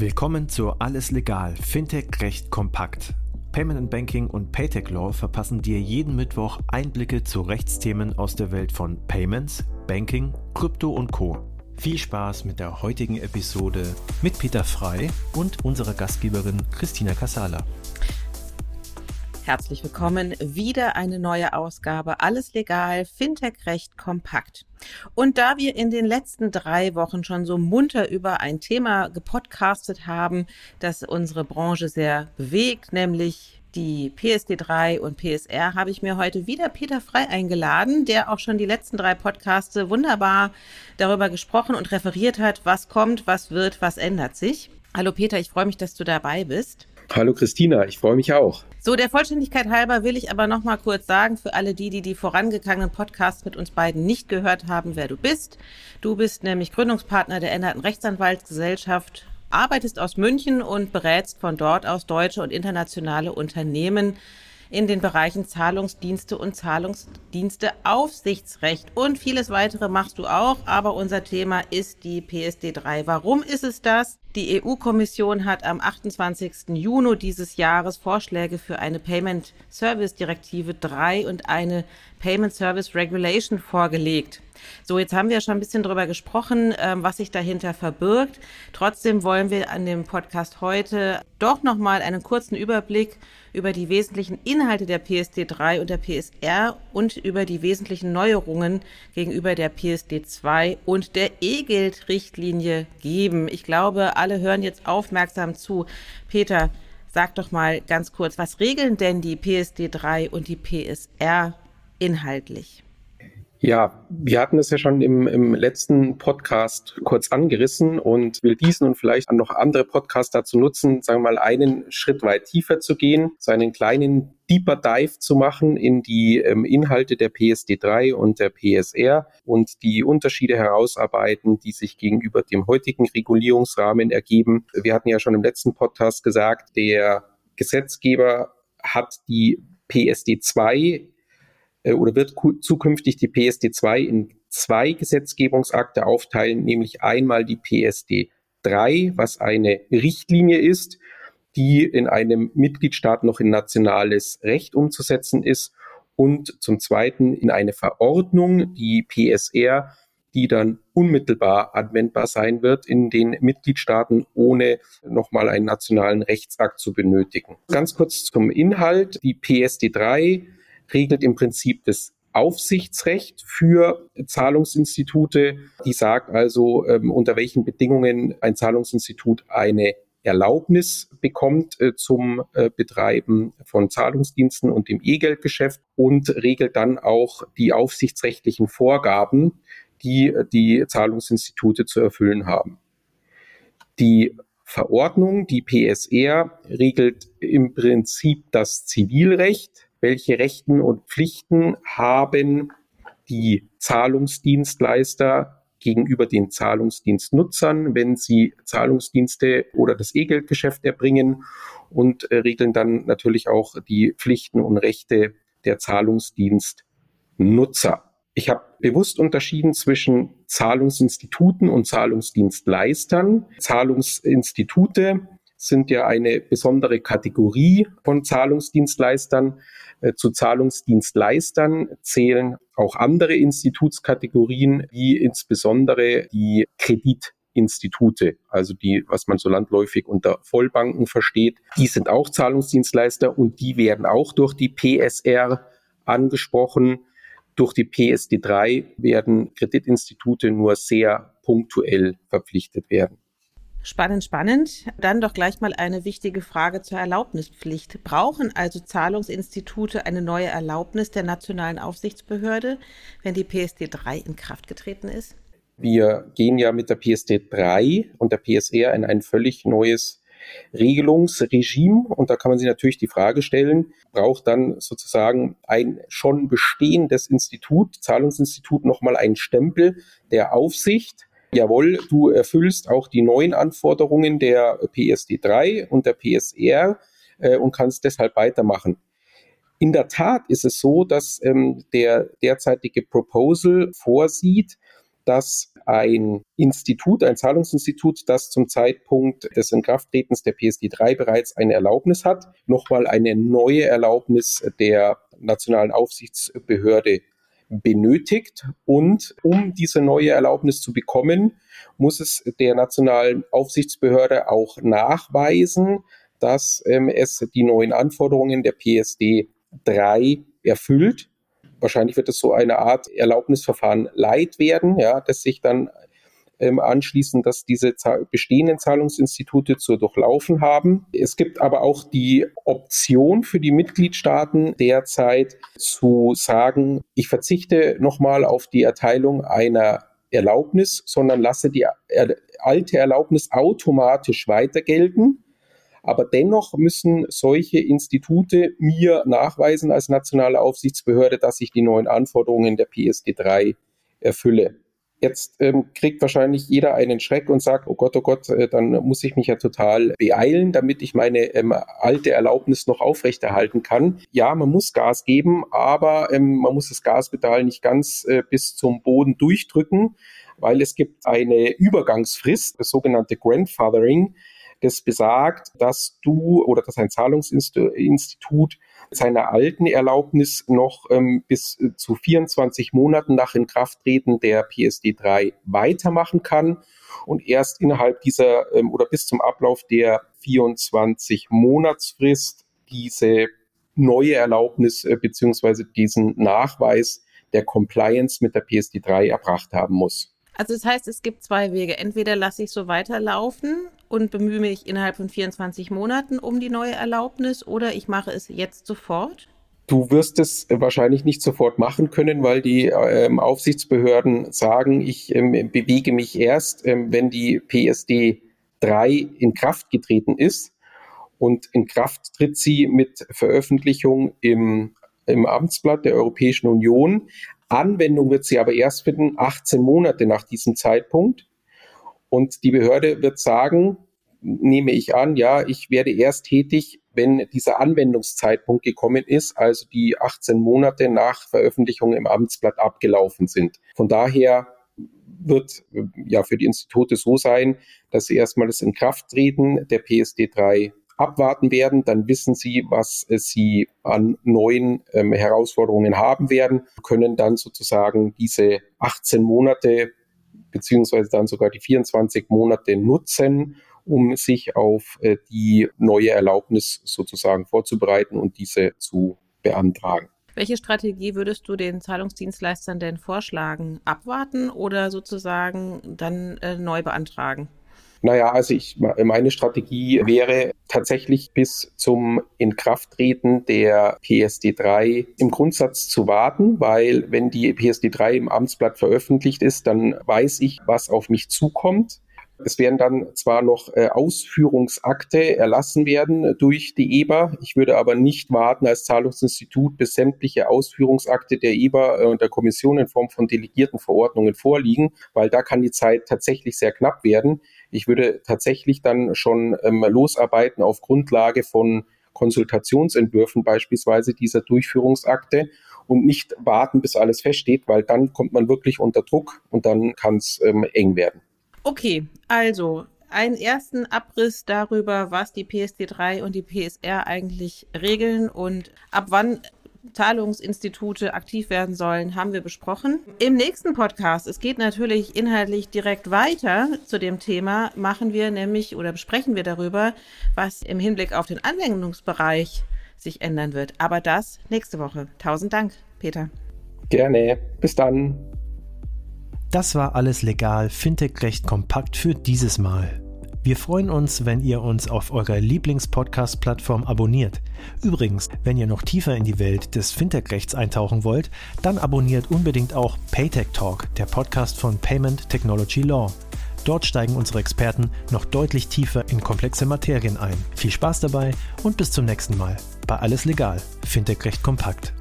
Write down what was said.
Willkommen zu Alles Legal, Fintech Recht kompakt. Payment and Banking und Paytech Law verpassen dir jeden Mittwoch Einblicke zu Rechtsthemen aus der Welt von Payments, Banking, Krypto und Co. Viel Spaß mit der heutigen Episode mit Peter Frei und unserer Gastgeberin Christina Casala. Herzlich willkommen. Wieder eine neue Ausgabe. Alles legal, Fintech Recht kompakt. Und da wir in den letzten drei Wochen schon so munter über ein Thema gepodcastet haben, das unsere Branche sehr bewegt, nämlich die PSD3 und PSR, habe ich mir heute wieder Peter Frei eingeladen, der auch schon die letzten drei Podcaste wunderbar darüber gesprochen und referiert hat, was kommt, was wird, was ändert sich. Hallo Peter, ich freue mich, dass du dabei bist. Hallo Christina, ich freue mich auch. So, der Vollständigkeit halber will ich aber noch mal kurz sagen für alle die, die die vorangegangenen Podcasts mit uns beiden nicht gehört haben, wer du bist. Du bist nämlich Gründungspartner der Änderten Rechtsanwaltsgesellschaft, arbeitest aus München und berätst von dort aus deutsche und internationale Unternehmen in den Bereichen Zahlungsdienste und Zahlungsdiensteaufsichtsrecht und vieles weitere machst du auch, aber unser Thema ist die PSD3. Warum ist es das? Die EU-Kommission hat am 28. Juni dieses Jahres Vorschläge für eine Payment Service Direktive 3 und eine Payment Service Regulation vorgelegt. So, jetzt haben wir schon ein bisschen drüber gesprochen, ähm, was sich dahinter verbirgt. Trotzdem wollen wir an dem Podcast heute doch nochmal einen kurzen Überblick über die wesentlichen Inhalte der PSD3 und der PSR und über die wesentlichen Neuerungen gegenüber der PSD2 und der E-Geld-Richtlinie geben. Ich glaube, alle hören jetzt aufmerksam zu. Peter, sag doch mal ganz kurz, was regeln denn die PSD3 und die PSR inhaltlich? Ja, wir hatten es ja schon im, im letzten Podcast kurz angerissen und will diesen und vielleicht noch andere Podcasts dazu nutzen, sagen wir mal, einen Schritt weit tiefer zu gehen, so einen kleinen Deeper Dive zu machen in die ähm, Inhalte der PSD3 und der PSR und die Unterschiede herausarbeiten, die sich gegenüber dem heutigen Regulierungsrahmen ergeben. Wir hatten ja schon im letzten Podcast gesagt, der Gesetzgeber hat die PSD2 äh, oder wird zukünftig die PSD 2 in zwei Gesetzgebungsakte aufteilen, nämlich einmal die PSD 3, was eine Richtlinie ist, die in einem Mitgliedstaat noch in nationales Recht umzusetzen ist und zum Zweiten in eine Verordnung, die PSR, die dann unmittelbar anwendbar sein wird in den Mitgliedstaaten, ohne nochmal einen nationalen Rechtsakt zu benötigen. Ganz kurz zum Inhalt. Die PSD 3 regelt im Prinzip das Aufsichtsrecht für Zahlungsinstitute. Die sagt also, ähm, unter welchen Bedingungen ein Zahlungsinstitut eine Erlaubnis bekommt äh, zum äh, Betreiben von Zahlungsdiensten und dem E-Geldgeschäft und regelt dann auch die aufsichtsrechtlichen Vorgaben, die äh, die Zahlungsinstitute zu erfüllen haben. Die Verordnung, die PSR, regelt im Prinzip das Zivilrecht welche Rechten und Pflichten haben die Zahlungsdienstleister gegenüber den Zahlungsdienstnutzern, wenn sie Zahlungsdienste oder das E-Geldgeschäft erbringen und äh, regeln dann natürlich auch die Pflichten und Rechte der Zahlungsdienstnutzer. Ich habe bewusst unterschieden zwischen Zahlungsinstituten und Zahlungsdienstleistern. Zahlungsinstitute sind ja eine besondere Kategorie von Zahlungsdienstleistern. Äh, zu Zahlungsdienstleistern zählen auch andere Institutskategorien, wie insbesondere die Kreditinstitute, also die, was man so landläufig unter Vollbanken versteht. Die sind auch Zahlungsdienstleister und die werden auch durch die PSR angesprochen. Durch die PSD3 werden Kreditinstitute nur sehr punktuell verpflichtet werden. Spannend, spannend. Dann doch gleich mal eine wichtige Frage zur Erlaubnispflicht. Brauchen also Zahlungsinstitute eine neue Erlaubnis der nationalen Aufsichtsbehörde, wenn die PSD 3 in Kraft getreten ist? Wir gehen ja mit der PSD 3 und der PSR in ein völlig neues Regelungsregime. Und da kann man sich natürlich die Frage stellen, braucht dann sozusagen ein schon bestehendes Institut, Zahlungsinstitut, nochmal einen Stempel der Aufsicht? Jawohl, du erfüllst auch die neuen Anforderungen der PSD3 und der PSR äh, und kannst deshalb weitermachen. In der Tat ist es so, dass ähm, der derzeitige Proposal vorsieht, dass ein Institut, ein Zahlungsinstitut, das zum Zeitpunkt des Inkrafttretens der PSD3 bereits eine Erlaubnis hat, nochmal eine neue Erlaubnis der nationalen Aufsichtsbehörde benötigt. Und um diese neue Erlaubnis zu bekommen, muss es der nationalen Aufsichtsbehörde auch nachweisen, dass ähm, es die neuen Anforderungen der PSD 3 erfüllt. Wahrscheinlich wird es so eine Art Erlaubnisverfahren Leid werden, ja, das sich dann ähm, anschließend, dass diese bestehenden Zahlungsinstitute zu durchlaufen haben. Es gibt aber auch die Option für die Mitgliedstaaten derzeit zu sagen, ich verzichte nochmal auf die Erteilung einer Erlaubnis, sondern lasse die alte Erlaubnis automatisch weiter gelten. Aber dennoch müssen solche Institute mir nachweisen als nationale Aufsichtsbehörde, dass ich die neuen Anforderungen der PSD 3 erfülle. Jetzt ähm, kriegt wahrscheinlich jeder einen Schreck und sagt, oh Gott, oh Gott, äh, dann muss ich mich ja total beeilen, damit ich meine ähm, alte Erlaubnis noch aufrechterhalten kann. Ja, man muss Gas geben, aber ähm, man muss das Gaspedal nicht ganz äh, bis zum Boden durchdrücken, weil es gibt eine Übergangsfrist, das sogenannte Grandfathering, das besagt, dass du oder dass ein Zahlungsinstitut seiner alten Erlaubnis noch ähm, bis äh, zu 24 Monaten nach Inkrafttreten der PSD 3 weitermachen kann und erst innerhalb dieser ähm, oder bis zum Ablauf der 24 Monatsfrist diese neue Erlaubnis äh, beziehungsweise diesen Nachweis der Compliance mit der PSD 3 erbracht haben muss. Also das heißt, es gibt zwei Wege. Entweder lasse ich so weiterlaufen und bemühe mich innerhalb von 24 Monaten um die neue Erlaubnis oder ich mache es jetzt sofort. Du wirst es wahrscheinlich nicht sofort machen können, weil die ähm, Aufsichtsbehörden sagen, ich ähm, bewege mich erst, ähm, wenn die PSD 3 in Kraft getreten ist. Und in Kraft tritt sie mit Veröffentlichung im, im Amtsblatt der Europäischen Union. Anwendung wird sie aber erst finden 18 Monate nach diesem Zeitpunkt. Und die Behörde wird sagen, nehme ich an, ja, ich werde erst tätig, wenn dieser Anwendungszeitpunkt gekommen ist, also die 18 Monate nach Veröffentlichung im Amtsblatt abgelaufen sind. Von daher wird ja für die Institute so sein, dass sie erstmal das Inkrafttreten der PSD 3 abwarten werden, dann wissen sie, was sie an neuen ähm, Herausforderungen haben werden, können dann sozusagen diese 18 Monate beziehungsweise dann sogar die 24 Monate nutzen, um sich auf äh, die neue Erlaubnis sozusagen vorzubereiten und diese zu beantragen. Welche Strategie würdest du den Zahlungsdienstleistern denn vorschlagen? Abwarten oder sozusagen dann äh, neu beantragen? Naja, also ich, meine Strategie wäre tatsächlich bis zum Inkrafttreten der PSD 3 im Grundsatz zu warten, weil wenn die PSD 3 im Amtsblatt veröffentlicht ist, dann weiß ich, was auf mich zukommt. Es werden dann zwar noch äh, Ausführungsakte erlassen werden durch die EBA. Ich würde aber nicht warten als Zahlungsinstitut, bis sämtliche Ausführungsakte der EBA äh, und der Kommission in Form von delegierten Verordnungen vorliegen, weil da kann die Zeit tatsächlich sehr knapp werden. Ich würde tatsächlich dann schon ähm, losarbeiten auf Grundlage von Konsultationsentwürfen beispielsweise dieser Durchführungsakte und nicht warten, bis alles feststeht, weil dann kommt man wirklich unter Druck und dann kann es ähm, eng werden. Okay, also einen ersten Abriss darüber, was die PSD3 und die PSR eigentlich regeln und ab wann Zahlungsinstitute aktiv werden sollen, haben wir besprochen. Im nächsten Podcast, es geht natürlich inhaltlich direkt weiter zu dem Thema, machen wir nämlich oder besprechen wir darüber, was im Hinblick auf den Anwendungsbereich sich ändern wird. Aber das nächste Woche. Tausend Dank, Peter. Gerne. Bis dann. Das war alles legal, Fintech recht kompakt für dieses Mal. Wir freuen uns, wenn ihr uns auf eurer Lieblings-Podcast-Plattform abonniert. Übrigens, wenn ihr noch tiefer in die Welt des Fintech-Rechts eintauchen wollt, dann abonniert unbedingt auch Paytech Talk, der Podcast von Payment Technology Law. Dort steigen unsere Experten noch deutlich tiefer in komplexe Materien ein. Viel Spaß dabei und bis zum nächsten Mal bei Alles Legal, Fintech recht kompakt.